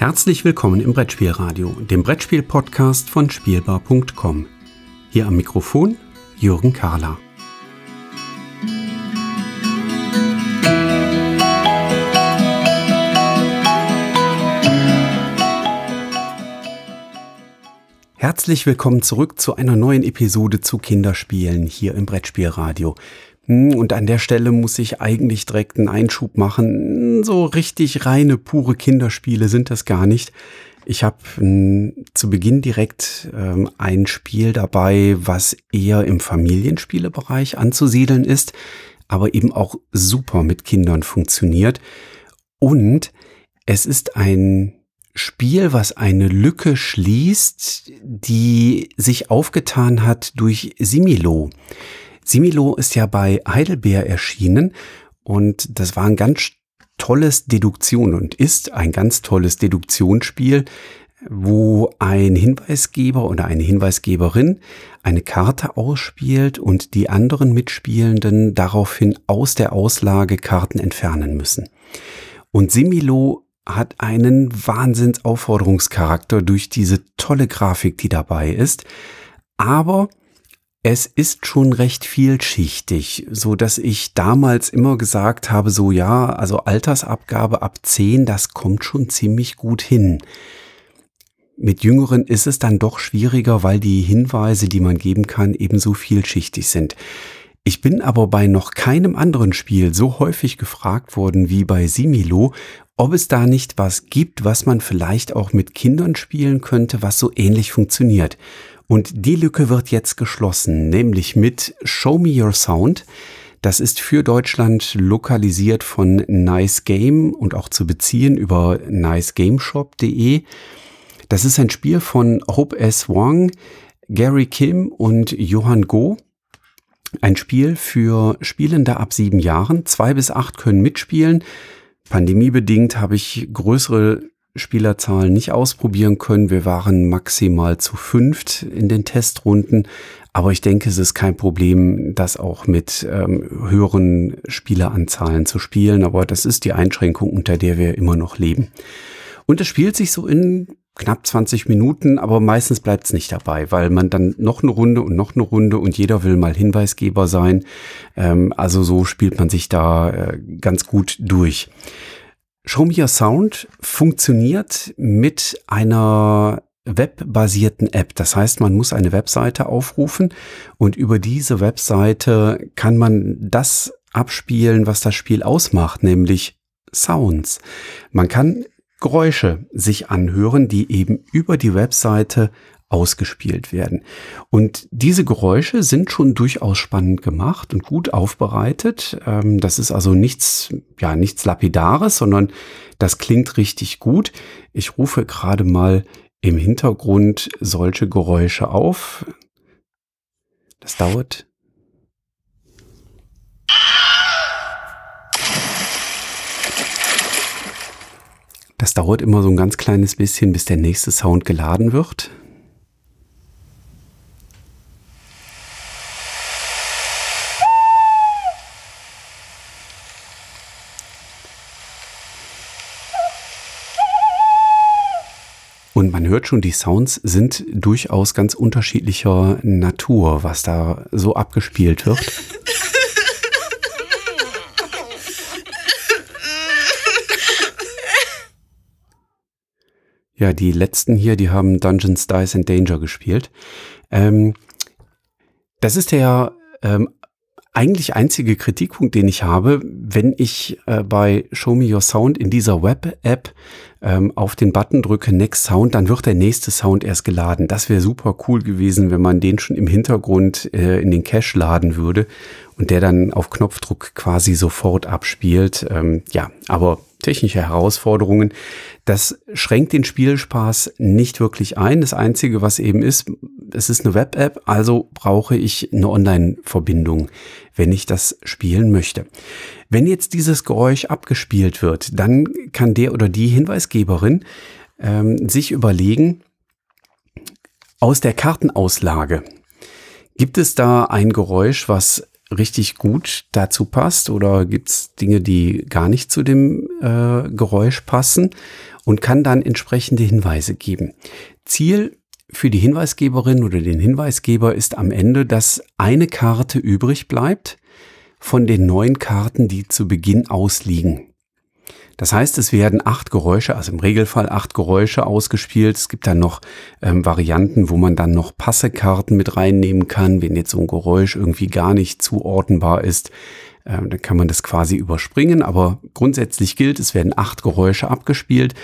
Herzlich willkommen im Brettspielradio, dem Brettspiel-Podcast von Spielbar.com. Hier am Mikrofon Jürgen Kahler. Herzlich willkommen zurück zu einer neuen Episode zu Kinderspielen hier im Brettspielradio. Hm, und an der Stelle muss ich eigentlich direkt einen Einschub machen. So richtig reine, pure Kinderspiele sind das gar nicht. Ich habe hm, zu Beginn direkt ähm, ein Spiel dabei, was eher im Familienspielebereich anzusiedeln ist, aber eben auch super mit Kindern funktioniert. Und es ist ein Spiel, was eine Lücke schließt, die sich aufgetan hat durch Similo. Similo ist ja bei Heidelbeer erschienen und das war ein ganz tolles Deduktion und ist ein ganz tolles Deduktionsspiel, wo ein Hinweisgeber oder eine Hinweisgeberin eine Karte ausspielt und die anderen Mitspielenden daraufhin aus der Auslage Karten entfernen müssen. Und Similo hat einen Wahnsinnsaufforderungscharakter durch diese tolle Grafik, die dabei ist. Aber es ist schon recht vielschichtig, so dass ich damals immer gesagt habe, so ja, also Altersabgabe ab 10, das kommt schon ziemlich gut hin. Mit Jüngeren ist es dann doch schwieriger, weil die Hinweise, die man geben kann, ebenso vielschichtig sind. Ich bin aber bei noch keinem anderen Spiel so häufig gefragt worden wie bei Similo, ob es da nicht was gibt, was man vielleicht auch mit Kindern spielen könnte, was so ähnlich funktioniert. Und die Lücke wird jetzt geschlossen, nämlich mit Show Me Your Sound. Das ist für Deutschland lokalisiert von Nice Game und auch zu beziehen über nicegameshop.de. Das ist ein Spiel von Hope S. Wang, Gary Kim und Johann Go. Ein Spiel für Spielende ab sieben Jahren. Zwei bis acht können mitspielen. Pandemiebedingt habe ich größere Spielerzahlen nicht ausprobieren können. Wir waren maximal zu fünft in den Testrunden. Aber ich denke, es ist kein Problem, das auch mit ähm, höheren Spieleranzahlen zu spielen. Aber das ist die Einschränkung, unter der wir immer noch leben. Und es spielt sich so in knapp 20 Minuten, aber meistens bleibt es nicht dabei, weil man dann noch eine Runde und noch eine Runde und jeder will mal Hinweisgeber sein. Ähm, also so spielt man sich da äh, ganz gut durch. Show Me Your Sound funktioniert mit einer webbasierten App. Das heißt, man muss eine Webseite aufrufen und über diese Webseite kann man das abspielen, was das Spiel ausmacht, nämlich Sounds. Man kann Geräusche sich anhören, die eben über die Webseite ausgespielt werden. Und diese Geräusche sind schon durchaus spannend gemacht und gut aufbereitet. Ähm, das ist also nichts, ja, nichts Lapidares, sondern das klingt richtig gut. Ich rufe gerade mal im Hintergrund solche Geräusche auf. Das dauert Das dauert immer so ein ganz kleines bisschen, bis der nächste Sound geladen wird. Und man hört schon, die Sounds sind durchaus ganz unterschiedlicher Natur, was da so abgespielt wird. Ja, die letzten hier, die haben Dungeons, Dice and Danger gespielt. Ähm, das ist der ähm, eigentlich einzige Kritikpunkt, den ich habe, wenn ich äh, bei Show Me Your Sound in dieser Web-App ähm, auf den Button drücke Next Sound, dann wird der nächste Sound erst geladen. Das wäre super cool gewesen, wenn man den schon im Hintergrund äh, in den Cache laden würde und der dann auf Knopfdruck quasi sofort abspielt. Ähm, ja, aber technische Herausforderungen. Das schränkt den Spielspaß nicht wirklich ein. Das Einzige, was eben ist, es ist eine Web-App, also brauche ich eine Online-Verbindung, wenn ich das spielen möchte. Wenn jetzt dieses Geräusch abgespielt wird, dann kann der oder die Hinweisgeberin ähm, sich überlegen, aus der Kartenauslage, gibt es da ein Geräusch, was richtig gut dazu passt oder gibt es Dinge, die gar nicht zu dem äh, Geräusch passen und kann dann entsprechende Hinweise geben. Ziel für die Hinweisgeberin oder den Hinweisgeber ist am Ende, dass eine Karte übrig bleibt von den neun Karten, die zu Beginn ausliegen. Das heißt, es werden acht Geräusche, also im Regelfall acht Geräusche ausgespielt. Es gibt dann noch ähm, Varianten, wo man dann noch Passekarten mit reinnehmen kann, wenn jetzt so ein Geräusch irgendwie gar nicht zuordnenbar ist. Ähm, dann kann man das quasi überspringen, aber grundsätzlich gilt, es werden acht Geräusche abgespielt.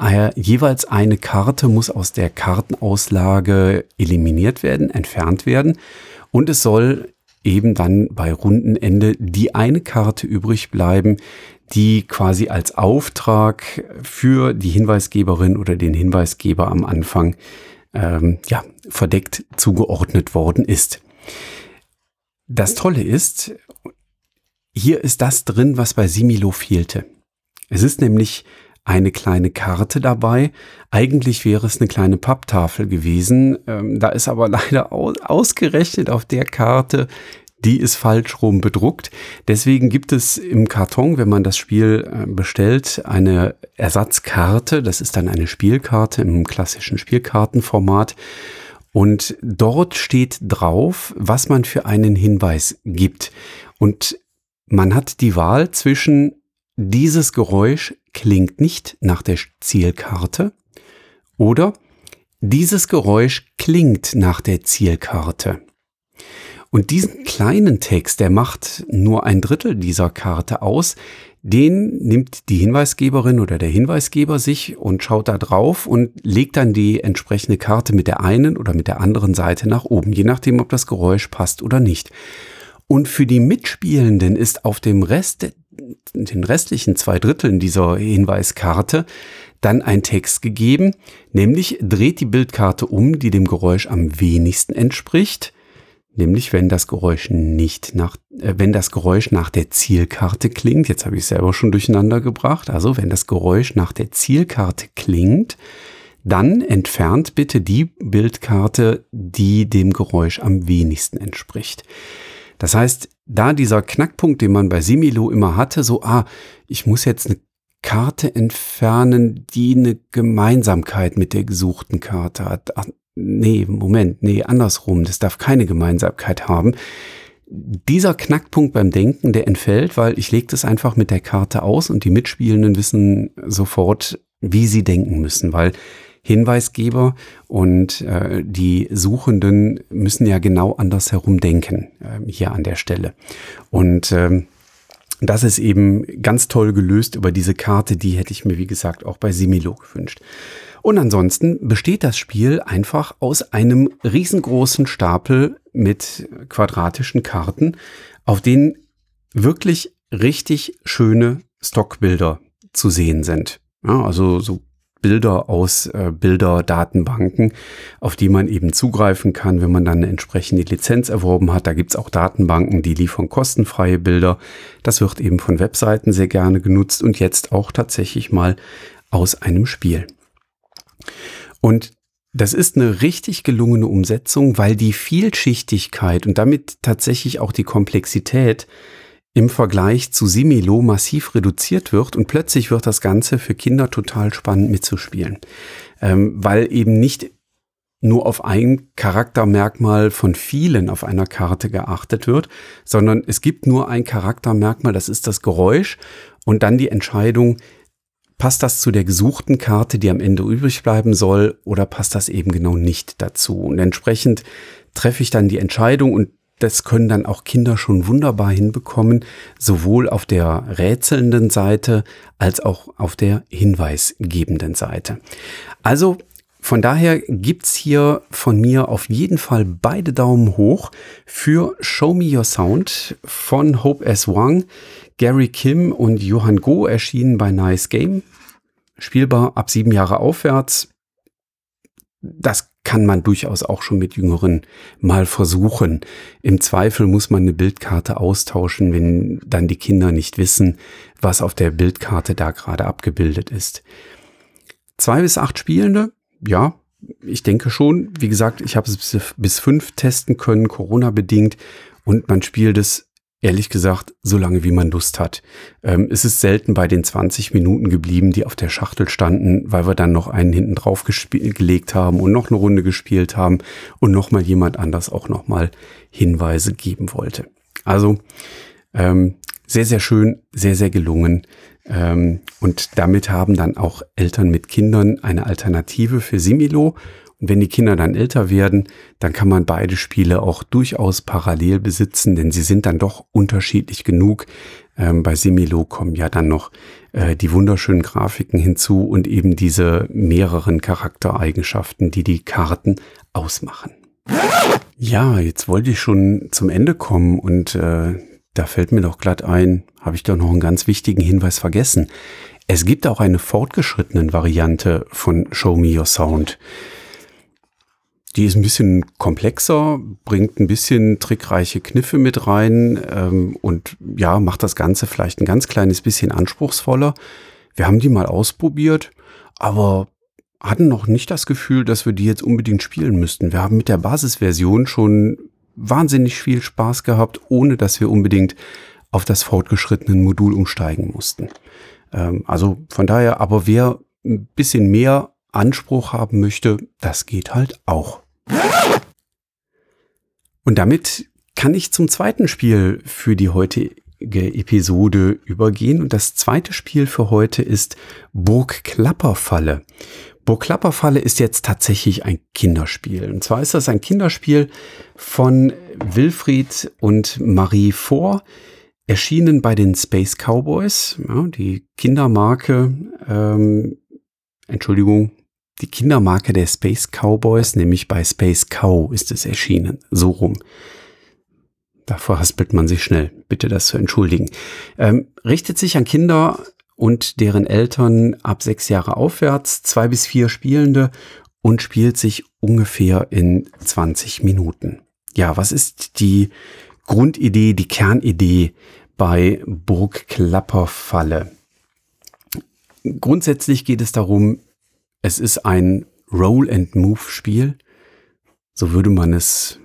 Äh, jeweils eine Karte muss aus der Kartenauslage eliminiert werden, entfernt werden. Und es soll eben dann bei Rundenende die eine Karte übrig bleiben, die quasi als Auftrag für die Hinweisgeberin oder den Hinweisgeber am Anfang ähm, ja, verdeckt zugeordnet worden ist. Das Tolle ist, hier ist das drin, was bei Similo fehlte. Es ist nämlich eine kleine Karte dabei. Eigentlich wäre es eine kleine Papptafel gewesen. Ähm, da ist aber leider ausgerechnet auf der Karte die ist falsch rum bedruckt. Deswegen gibt es im Karton, wenn man das Spiel äh, bestellt, eine Ersatzkarte. Das ist dann eine Spielkarte im klassischen Spielkartenformat. Und dort steht drauf, was man für einen Hinweis gibt. Und man hat die Wahl zwischen dieses Geräusch klingt nicht nach der Zielkarte oder dieses Geräusch klingt nach der Zielkarte. Und diesen kleinen Text, der macht nur ein Drittel dieser Karte aus, den nimmt die Hinweisgeberin oder der Hinweisgeber sich und schaut da drauf und legt dann die entsprechende Karte mit der einen oder mit der anderen Seite nach oben, je nachdem, ob das Geräusch passt oder nicht. Und für die Mitspielenden ist auf dem Rest, den restlichen zwei Dritteln dieser Hinweiskarte dann ein Text gegeben, nämlich dreht die Bildkarte um, die dem Geräusch am wenigsten entspricht Nämlich, wenn das Geräusch nicht nach, äh, wenn das Geräusch nach der Zielkarte klingt, jetzt habe ich es selber schon durcheinander gebracht, also wenn das Geräusch nach der Zielkarte klingt, dann entfernt bitte die Bildkarte, die dem Geräusch am wenigsten entspricht. Das heißt, da dieser Knackpunkt, den man bei Similo immer hatte, so, ah, ich muss jetzt eine Karte entfernen, die eine Gemeinsamkeit mit der gesuchten Karte hat. Nee, Moment, nee, andersrum, das darf keine Gemeinsamkeit haben. Dieser Knackpunkt beim Denken, der entfällt, weil ich lege das einfach mit der Karte aus und die Mitspielenden wissen sofort, wie sie denken müssen, weil Hinweisgeber und äh, die Suchenden müssen ja genau anders herum denken äh, hier an der Stelle. Und ähm, das ist eben ganz toll gelöst über diese Karte, die hätte ich mir, wie gesagt, auch bei Similo gewünscht. Und ansonsten besteht das Spiel einfach aus einem riesengroßen Stapel mit quadratischen Karten, auf denen wirklich richtig schöne Stockbilder zu sehen sind. Ja, also so Bilder aus äh, Bilderdatenbanken, auf die man eben zugreifen kann, wenn man dann eine entsprechende Lizenz erworben hat. Da gibt's auch Datenbanken, die liefern kostenfreie Bilder. Das wird eben von Webseiten sehr gerne genutzt und jetzt auch tatsächlich mal aus einem Spiel. Und das ist eine richtig gelungene Umsetzung, weil die Vielschichtigkeit und damit tatsächlich auch die Komplexität im Vergleich zu Similo massiv reduziert wird und plötzlich wird das Ganze für Kinder total spannend mitzuspielen, ähm, weil eben nicht nur auf ein Charaktermerkmal von vielen auf einer Karte geachtet wird, sondern es gibt nur ein Charaktermerkmal, das ist das Geräusch und dann die Entscheidung, passt das zu der gesuchten Karte, die am Ende übrig bleiben soll, oder passt das eben genau nicht dazu? Und entsprechend treffe ich dann die Entscheidung und das können dann auch Kinder schon wunderbar hinbekommen, sowohl auf der rätselnden Seite als auch auf der hinweisgebenden Seite. Also von daher gibt's hier von mir auf jeden Fall beide Daumen hoch für Show Me Your Sound von Hope S. Wang, Gary Kim und Johann Go erschienen bei Nice Game. Spielbar ab sieben Jahre aufwärts. Das kann man durchaus auch schon mit Jüngeren mal versuchen. Im Zweifel muss man eine Bildkarte austauschen, wenn dann die Kinder nicht wissen, was auf der Bildkarte da gerade abgebildet ist. Zwei bis acht Spielende, ja, ich denke schon. Wie gesagt, ich habe es bis, bis fünf testen können, Corona bedingt. Und man spielt es ehrlich gesagt, so lange wie man Lust hat. Ähm, es ist selten bei den 20 Minuten geblieben, die auf der Schachtel standen, weil wir dann noch einen hinten drauf gelegt haben und noch eine Runde gespielt haben und nochmal jemand anders auch nochmal Hinweise geben wollte. Also ähm, sehr, sehr schön, sehr, sehr gelungen. Ähm, und damit haben dann auch Eltern mit Kindern eine Alternative für Similo und wenn die Kinder dann älter werden, dann kann man beide Spiele auch durchaus parallel besitzen, denn sie sind dann doch unterschiedlich genug. Ähm, bei Similo kommen ja dann noch äh, die wunderschönen Grafiken hinzu und eben diese mehreren Charaktereigenschaften, die die Karten ausmachen. Ja, jetzt wollte ich schon zum Ende kommen und äh, da fällt mir doch glatt ein, habe ich doch noch einen ganz wichtigen Hinweis vergessen. Es gibt auch eine fortgeschrittenen Variante von Show Me Your Sound. Die ist ein bisschen komplexer, bringt ein bisschen trickreiche Kniffe mit rein ähm, und ja, macht das Ganze vielleicht ein ganz kleines bisschen anspruchsvoller. Wir haben die mal ausprobiert, aber hatten noch nicht das Gefühl, dass wir die jetzt unbedingt spielen müssten. Wir haben mit der Basisversion schon wahnsinnig viel Spaß gehabt, ohne dass wir unbedingt auf das fortgeschrittene Modul umsteigen mussten. Ähm, also von daher, aber wer ein bisschen mehr Anspruch haben möchte, das geht halt auch. Und damit kann ich zum zweiten Spiel für die heutige Episode übergehen. Und das zweite Spiel für heute ist Burg Klapperfalle. Burg Klapperfalle ist jetzt tatsächlich ein Kinderspiel. Und zwar ist das ein Kinderspiel von Wilfried und Marie Vor, erschienen bei den Space Cowboys, ja, die Kindermarke, ähm, Entschuldigung, die Kindermarke der Space Cowboys, nämlich bei Space Cow ist es erschienen. So rum. Davor haspelt man sich schnell. Bitte das zu entschuldigen. Ähm, richtet sich an Kinder und deren Eltern ab sechs Jahre aufwärts, zwei bis vier Spielende und spielt sich ungefähr in 20 Minuten. Ja, was ist die Grundidee, die Kernidee bei Burg Klapperfalle? Grundsätzlich geht es darum, es ist ein Roll-and-Move-Spiel. So würde man es,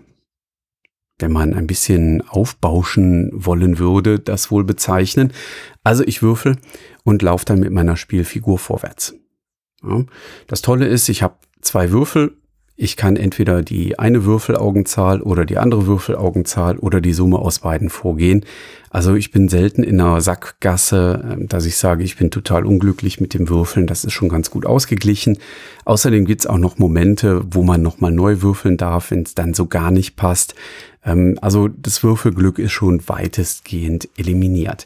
wenn man ein bisschen aufbauschen wollen würde, das wohl bezeichnen. Also ich würfel und laufe dann mit meiner Spielfigur vorwärts. Ja. Das Tolle ist, ich habe zwei Würfel ich kann entweder die eine Würfelaugenzahl oder die andere Würfelaugenzahl oder die Summe aus beiden vorgehen. Also ich bin selten in einer Sackgasse, ähm, dass ich sage, ich bin total unglücklich mit dem Würfeln. Das ist schon ganz gut ausgeglichen. Außerdem gibt's auch noch Momente, wo man nochmal neu würfeln darf, wenn es dann so gar nicht passt. Ähm, also das Würfelglück ist schon weitestgehend eliminiert.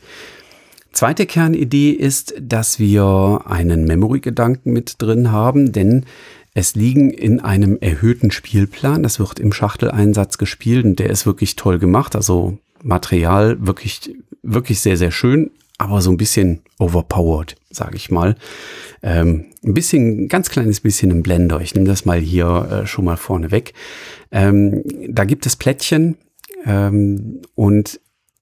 Zweite Kernidee ist, dass wir einen Memory-Gedanken mit drin haben, denn es liegen in einem erhöhten Spielplan. Das wird im Schachteleinsatz gespielt und der ist wirklich toll gemacht. Also Material wirklich, wirklich sehr, sehr schön, aber so ein bisschen overpowered, sage ich mal. Ähm, ein bisschen, ganz kleines bisschen im Blender. Ich nehme das mal hier äh, schon mal vorne weg. Ähm, da gibt es Plättchen ähm, und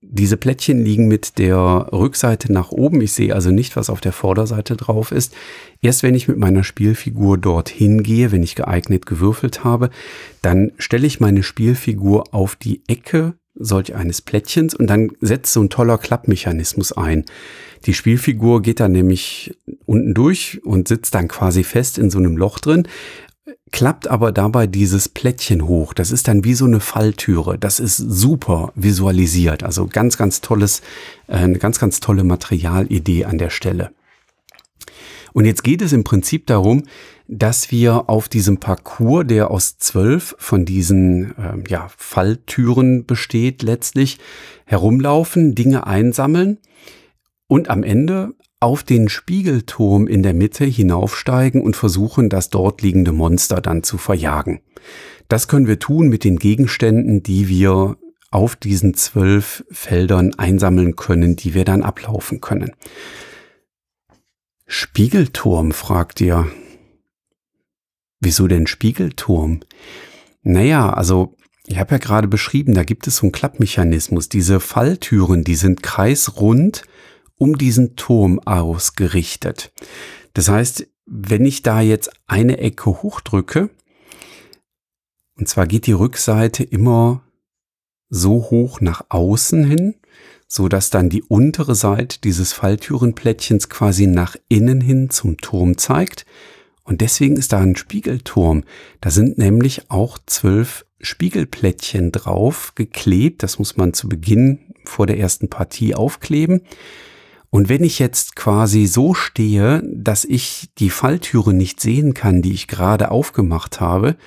diese Plättchen liegen mit der Rückseite nach oben. Ich sehe also nicht, was auf der Vorderseite drauf ist. Erst wenn ich mit meiner Spielfigur dorthin gehe, wenn ich geeignet gewürfelt habe, dann stelle ich meine Spielfigur auf die Ecke solch eines Plättchens und dann setzt so ein toller Klappmechanismus ein. Die Spielfigur geht dann nämlich unten durch und sitzt dann quasi fest in so einem Loch drin klappt aber dabei dieses Plättchen hoch. Das ist dann wie so eine Falltüre. Das ist super visualisiert. Also ganz, ganz tolles, äh, eine ganz, ganz tolle Materialidee an der Stelle. Und jetzt geht es im Prinzip darum, dass wir auf diesem Parcours, der aus zwölf von diesen äh, ja, Falltüren besteht, letztlich herumlaufen, Dinge einsammeln und am Ende auf den Spiegelturm in der Mitte hinaufsteigen und versuchen, das dort liegende Monster dann zu verjagen. Das können wir tun mit den Gegenständen, die wir auf diesen zwölf Feldern einsammeln können, die wir dann ablaufen können. Spiegelturm, fragt ihr. Wieso denn Spiegelturm? Naja, also ich habe ja gerade beschrieben, da gibt es so einen Klappmechanismus. Diese Falltüren, die sind kreisrund um diesen Turm ausgerichtet. Das heißt, wenn ich da jetzt eine Ecke hochdrücke, und zwar geht die Rückseite immer so hoch nach außen hin, so dass dann die untere Seite dieses Falltürenplättchens quasi nach innen hin zum Turm zeigt. Und deswegen ist da ein Spiegelturm. Da sind nämlich auch zwölf Spiegelplättchen drauf geklebt. Das muss man zu Beginn vor der ersten Partie aufkleben. Und wenn ich jetzt quasi so stehe, dass ich die Falltüre nicht sehen kann, die ich gerade aufgemacht habe,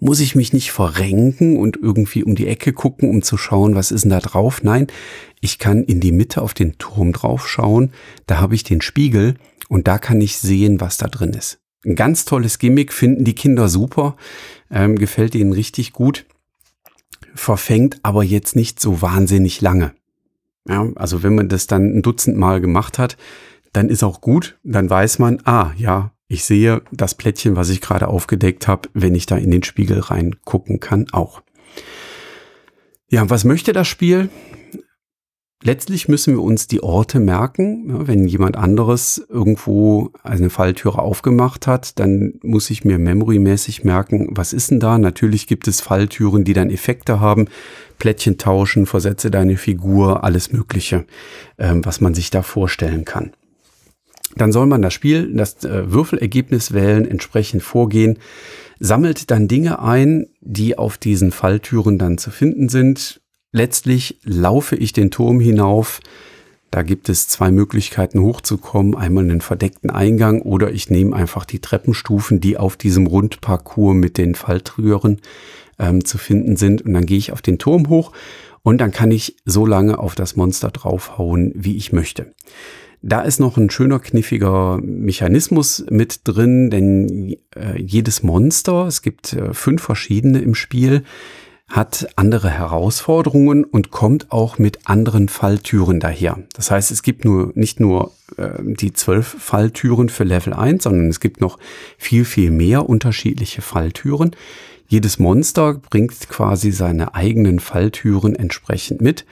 muss ich mich nicht verrenken und irgendwie um die Ecke gucken, um zu schauen, was ist denn da drauf. Nein, ich kann in die Mitte auf den Turm drauf schauen. Da habe ich den Spiegel und da kann ich sehen, was da drin ist. Ein ganz tolles Gimmick, finden die Kinder super, ähm, gefällt ihnen richtig gut, verfängt aber jetzt nicht so wahnsinnig lange. Ja, also wenn man das dann ein Dutzend Mal gemacht hat, dann ist auch gut, dann weiß man, ah ja, ich sehe das Plättchen, was ich gerade aufgedeckt habe, wenn ich da in den Spiegel reingucken kann, auch. Ja, was möchte das Spiel? Letztlich müssen wir uns die Orte merken. Wenn jemand anderes irgendwo eine Falltüre aufgemacht hat, dann muss ich mir memorymäßig merken, was ist denn da? Natürlich gibt es Falltüren, die dann Effekte haben. Plättchen tauschen, versetze deine Figur, alles Mögliche, ähm, was man sich da vorstellen kann. Dann soll man das Spiel, das äh, Würfelergebnis wählen, entsprechend vorgehen, sammelt dann Dinge ein, die auf diesen Falltüren dann zu finden sind. Letztlich laufe ich den Turm hinauf. Da gibt es zwei Möglichkeiten hochzukommen. Einmal einen verdeckten Eingang oder ich nehme einfach die Treppenstufen, die auf diesem Rundparcours mit den Falltüren ähm, zu finden sind. Und dann gehe ich auf den Turm hoch und dann kann ich so lange auf das Monster draufhauen, wie ich möchte. Da ist noch ein schöner, kniffiger Mechanismus mit drin, denn äh, jedes Monster, es gibt äh, fünf verschiedene im Spiel, hat andere Herausforderungen und kommt auch mit anderen Falltüren daher. Das heißt, es gibt nur nicht nur äh, die zwölf Falltüren für Level 1, sondern es gibt noch viel, viel mehr unterschiedliche Falltüren. Jedes Monster bringt quasi seine eigenen Falltüren entsprechend mit.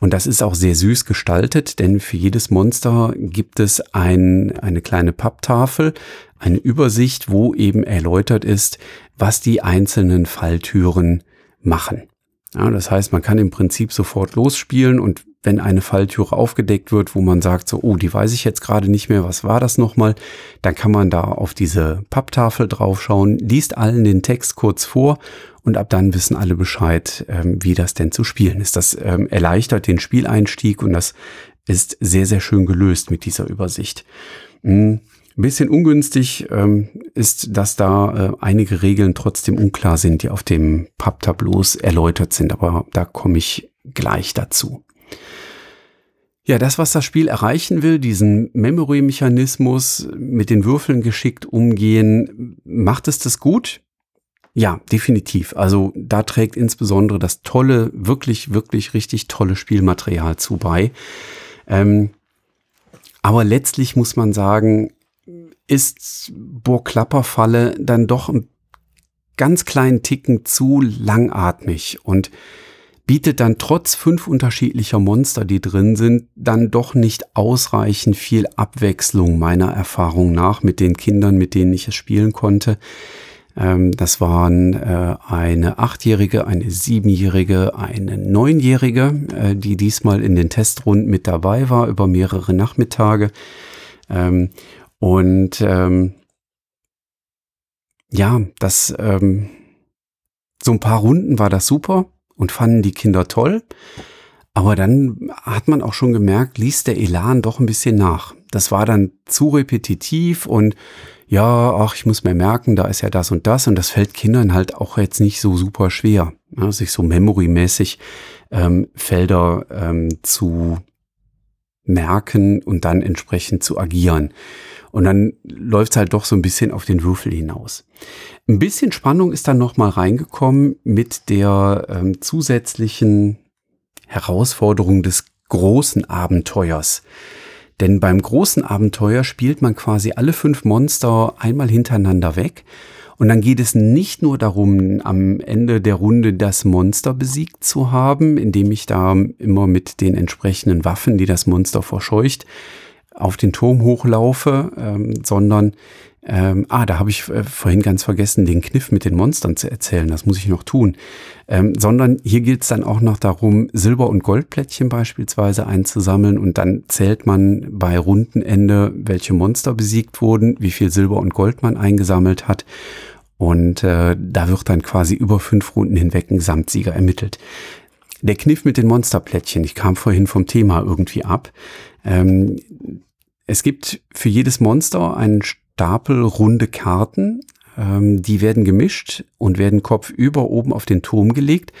Und das ist auch sehr süß gestaltet, denn für jedes Monster gibt es ein, eine kleine Papptafel, eine Übersicht, wo eben erläutert ist, was die einzelnen Falltüren machen. Ja, das heißt, man kann im Prinzip sofort losspielen und wenn eine Falltüre aufgedeckt wird, wo man sagt so, oh, die weiß ich jetzt gerade nicht mehr, was war das nochmal, dann kann man da auf diese Papptafel draufschauen, liest allen den Text kurz vor und ab dann wissen alle Bescheid, ähm, wie das denn zu spielen ist. Das ähm, erleichtert den Spieleinstieg und das ist sehr, sehr schön gelöst mit dieser Übersicht. Ein bisschen ungünstig ähm, ist, dass da äh, einige Regeln trotzdem unklar sind, die auf dem Papptableaus erläutert sind, aber da komme ich gleich dazu. Ja, das, was das Spiel erreichen will, diesen Memory-Mechanismus mit den Würfeln geschickt umgehen, macht es das gut? Ja, definitiv. Also da trägt insbesondere das tolle, wirklich, wirklich richtig tolle Spielmaterial zu bei. Ähm, aber letztlich muss man sagen, ist Burgklapperfalle dann doch einen ganz kleinen Ticken zu langatmig und bietet dann trotz fünf unterschiedlicher Monster, die drin sind, dann doch nicht ausreichend viel Abwechslung meiner Erfahrung nach mit den Kindern, mit denen ich es spielen konnte. Ähm, das waren äh, eine achtjährige, eine siebenjährige, eine neunjährige, äh, die diesmal in den Testrunden mit dabei war über mehrere Nachmittage. Und ähm, ja, das ähm, so ein paar Runden war das super und fanden die Kinder toll. Aber dann hat man auch schon gemerkt, ließ der Elan doch ein bisschen nach. Das war dann zu repetitiv und ja, ach, ich muss mir merken, da ist ja das und das und das fällt Kindern halt auch jetzt nicht so super schwer, ja, sich so memorymäßig ähm, Felder ähm, zu merken und dann entsprechend zu agieren. Und dann läuft es halt doch so ein bisschen auf den Würfel hinaus. Ein bisschen Spannung ist dann nochmal reingekommen mit der ähm, zusätzlichen Herausforderung des großen Abenteuers. Denn beim großen Abenteuer spielt man quasi alle fünf Monster einmal hintereinander weg. Und dann geht es nicht nur darum, am Ende der Runde das Monster besiegt zu haben, indem ich da immer mit den entsprechenden Waffen, die das Monster verscheucht, auf den Turm hochlaufe, ähm, sondern Ähm, ah, da habe ich äh, vorhin ganz vergessen, den Kniff mit den Monstern zu erzählen. Das muss ich noch tun. Ähm, sondern hier gilt es dann auch noch darum, Silber- und Goldplättchen beispielsweise einzusammeln. Und dann zählt man bei Rundenende, welche Monster besiegt wurden, wie viel Silber und Gold man eingesammelt hat. Und äh, da wird dann quasi über fünf Runden hinweg ein Gesamtsieger ermittelt. Der Kniff mit den Monsterplättchen, ich kam vorhin vom Thema irgendwie ab. Ähm, es gibt für jedes Monster einen Stapel runde Karten. Ähm, die werden gemischt und werden kopfüber oben auf den Turm gelegt.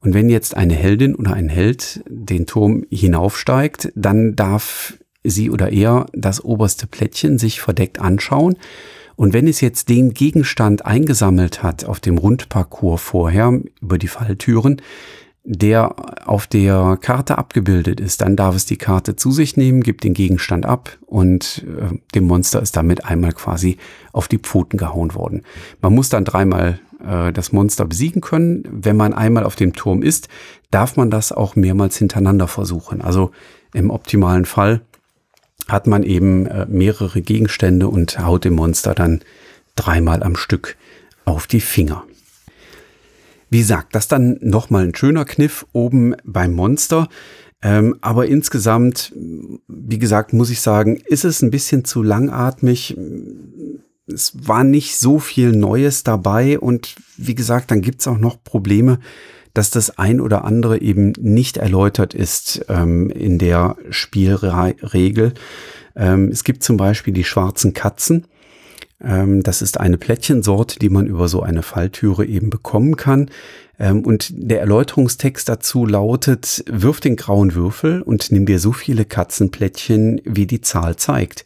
Und wenn jetzt eine Heldin oder ein Held den Turm hinaufsteigt, dann darf sie oder er das oberste Plättchen sich verdeckt anschauen. Und wenn es jetzt den Gegenstand eingesammelt hat auf dem Rundparcours vorher über die Falltüren, der auf der Karte abgebildet ist, dann darf es die Karte zu sich nehmen, gibt den Gegenstand ab und äh, dem Monster ist damit einmal quasi auf die Pfoten gehauen worden. Man muss dann dreimal äh, das Monster besiegen können. Wenn man einmal auf dem Turm ist, darf man das auch mehrmals hintereinander versuchen. Also im optimalen Fall hat man eben äh, mehrere Gegenstände und haut dem Monster dann dreimal am Stück auf die Finger. Wie gesagt, das dann nochmal ein schöner Kniff oben beim Monster. Ähm, aber insgesamt, wie gesagt, muss ich sagen, ist es ein bisschen zu langatmig. Es war nicht so viel Neues dabei und wie gesagt, dann gibt's auch noch Probleme, dass das ein oder andere eben nicht erläutert ist ähm, in der Spielregel. Ähm, es gibt zum Beispiel die schwarzen Katzen. Ähm, das ist eine Plättchensorte, die man über so eine Falltüre eben bekommen kann. Ähm, und der Erläuterungstext dazu lautet, wirf den grauen Würfel und nimm dir so viele Katzenplättchen, wie die Zahl zeigt.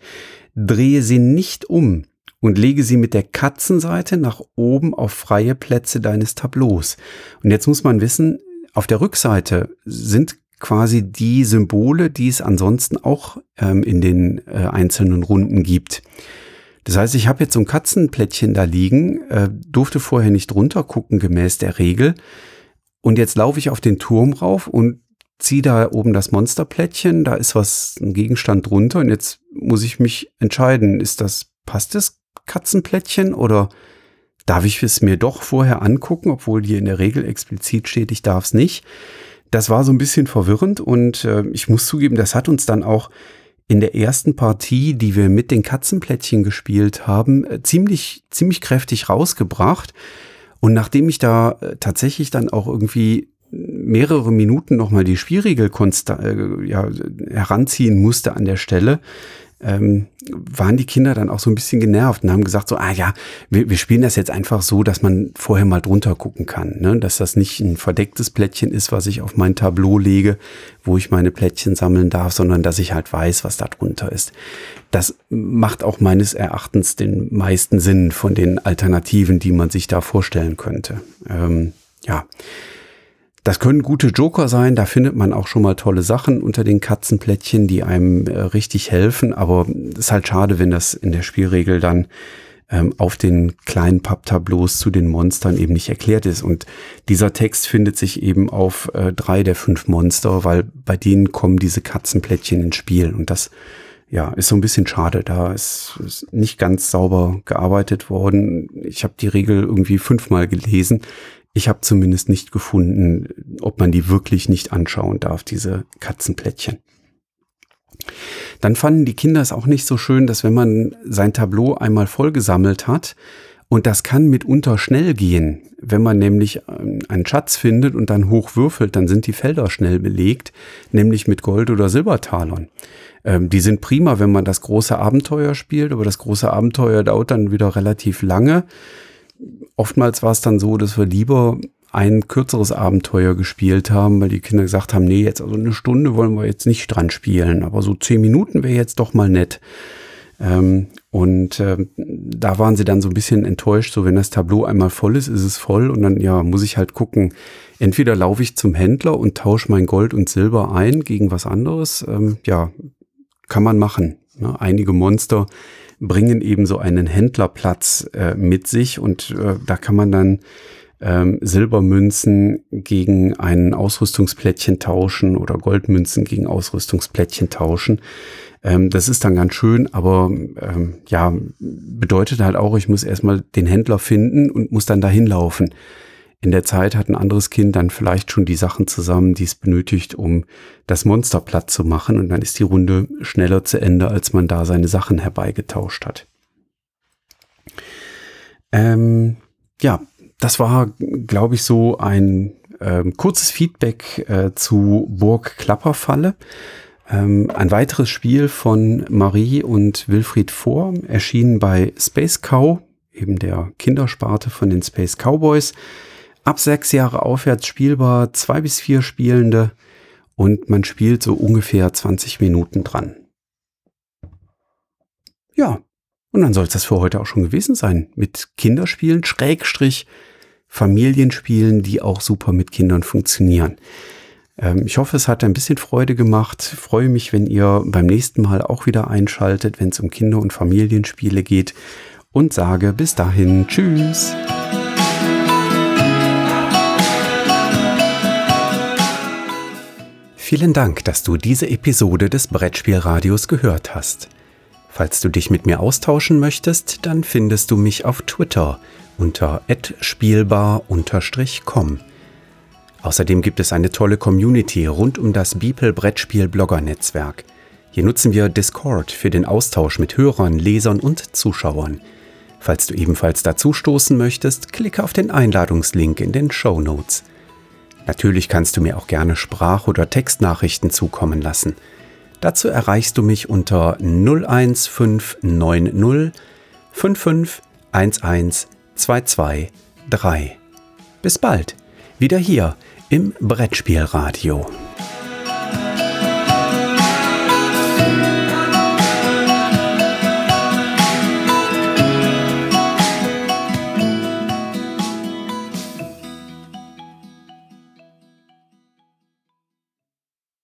Drehe sie nicht um und lege sie mit der Katzenseite nach oben auf freie Plätze deines Tableaus. Und jetzt muss man wissen, auf der Rückseite sind quasi die Symbole, die es ansonsten auch ähm, in den äh, einzelnen Runden gibt. Das heißt, ich habe jetzt so ein Katzenplättchen da liegen, äh, durfte vorher nicht runtergucken gemäß der Regel. Und jetzt laufe ich auf den Turm rauf und ziehe da oben das Monsterplättchen, da ist was, ein Gegenstand drunter und jetzt muss ich mich entscheiden, ist das, passt das Katzenplättchen oder darf ich es mir doch vorher angucken, obwohl hier in der Regel explizit steht, ich darf es nicht. Das war so ein bisschen verwirrend und äh, ich muss zugeben, das hat uns dann auch in der ersten Partie, die wir mit den Katzenplättchen gespielt haben, äh, ziemlich, ziemlich kräftig rausgebracht. Und nachdem ich da äh, tatsächlich dann auch irgendwie mehrere Minuten nochmal die Spielregel äh, ja, heranziehen musste an der Stelle, ähm, waren die Kinder dann auch so ein bisschen genervt und haben gesagt so, ah ja, wir, wir spielen das jetzt einfach so, dass man vorher mal drunter gucken kann, ne? dass das nicht ein verdecktes Plättchen ist, was ich auf mein Tableau lege, wo ich meine Plättchen sammeln darf, sondern dass ich halt weiß, was da drunter ist. Das macht auch meines Erachtens den meisten Sinn von den Alternativen, die man sich da vorstellen könnte. Ähm, ja. Das können gute Joker sein, da findet man auch schon mal tolle Sachen unter den Katzenplättchen, die einem äh, richtig helfen, aber es ist halt schade, wenn das in der Spielregel dann ähm, auf den kleinen Papptableaus zu den Monstern eben nicht erklärt ist. Und dieser Text findet sich eben auf äh, drei der fünf Monster, weil bei denen kommen diese Katzenplättchen ins Spiel. Und das ja, ist so ein bisschen schade. Da ist, ist nicht ganz sauber gearbeitet worden. Ich habe die Regel irgendwie fünfmal gelesen. Ich habe zumindest nicht gefunden, ob man die wirklich nicht anschauen darf, diese Katzenplättchen. Dann fanden die Kinder es auch nicht so schön, dass wenn man sein Tableau einmal vollgesammelt hat, und das kann mitunter schnell gehen. Wenn man nämlich ähm, einen Schatz findet und dann hochwürfelt, dann sind die Felder schnell belegt, nämlich mit Gold- oder Silbertalern. Ähm, die sind prima, wenn man das große Abenteuer spielt, aber das große Abenteuer dauert dann wieder relativ lange oftmals war es dann so, dass wir lieber ein kürzeres Abenteuer gespielt haben, weil die Kinder gesagt haben, nee, jetzt also eine Stunde wollen wir jetzt nicht dran spielen, aber so zehn Minuten wäre jetzt doch mal nett. Ähm, und äh, da waren sie dann so ein bisschen enttäuscht, so wenn das Tableau einmal voll ist, ist es voll und dann ja muss ich halt gucken, entweder laufe ich zum Händler und tausche mein Gold und Silber ein gegen was anderes, ähm, ja, kann man machen. Ne? Einige Monster bringen eben so einen Händlerplatz äh, mit sich und äh, da kann man dann ähm, Silbermünzen gegen ein Ausrüstungsplättchen tauschen oder Goldmünzen gegen Ausrüstungsplättchen tauschen. Ähm, das ist dann ganz schön, aber ähm, ja, bedeutet halt auch, ich muss erstmal den Händler finden und muss dann dahin laufen. In der Zeit hat ein anderes Kind dann vielleicht schon die Sachen zusammen, die es benötigt, um das Monster platt zu machen. Und dann ist die Runde schneller zu Ende, als man da seine Sachen herbeigetauscht hat. Ähm, ja, das war, glaube ich, so ein ähm, kurzes Feedback äh, zu Burg Klapperfalle. Ähm, ein weiteres Spiel von Marie und Wilfried Vor erschien bei Space Cow, eben der Kindersparte von den Space Cowboys ab sechs Jahre aufwärts spielbar, zwei bis vier Spielende und man spielt so ungefähr 20 Minuten dran. Ja, und dann soll es das für heute auch schon gewesen sein. Mit Kinderspielen, Schrägstrich, Familienspielen, die auch super mit Kindern funktionieren. Ähm, ich hoffe, es hat ein bisschen Freude gemacht. freue mich, wenn ihr beim nächsten Mal auch wieder einschaltet, wenn es um Kinder- und Familienspiele geht. Und sage bis dahin, tschüss. Vielen Dank, dass du diese Episode des Brettspielradios gehört hast. Falls du dich mit mir austauschen möchtest, dann findest du mich auf Twitter unter @spielbar_com. Außerdem gibt es eine tolle Community rund um das Beeple Brettspiel Blogger Netzwerk. Hier nutzen wir Discord für den Austausch mit Hörern, Lesern und Zuschauern. Falls du ebenfalls dazu stoßen möchtest, klicke auf den Einladungslink in den Show Notes. Natürlich kannst du mir auch gerne Sprach- oder Textnachrichten zukommen lassen. Dazu erreichst du mich unter 01590 55 223. Bis bald, wieder hier im Brettspielradio.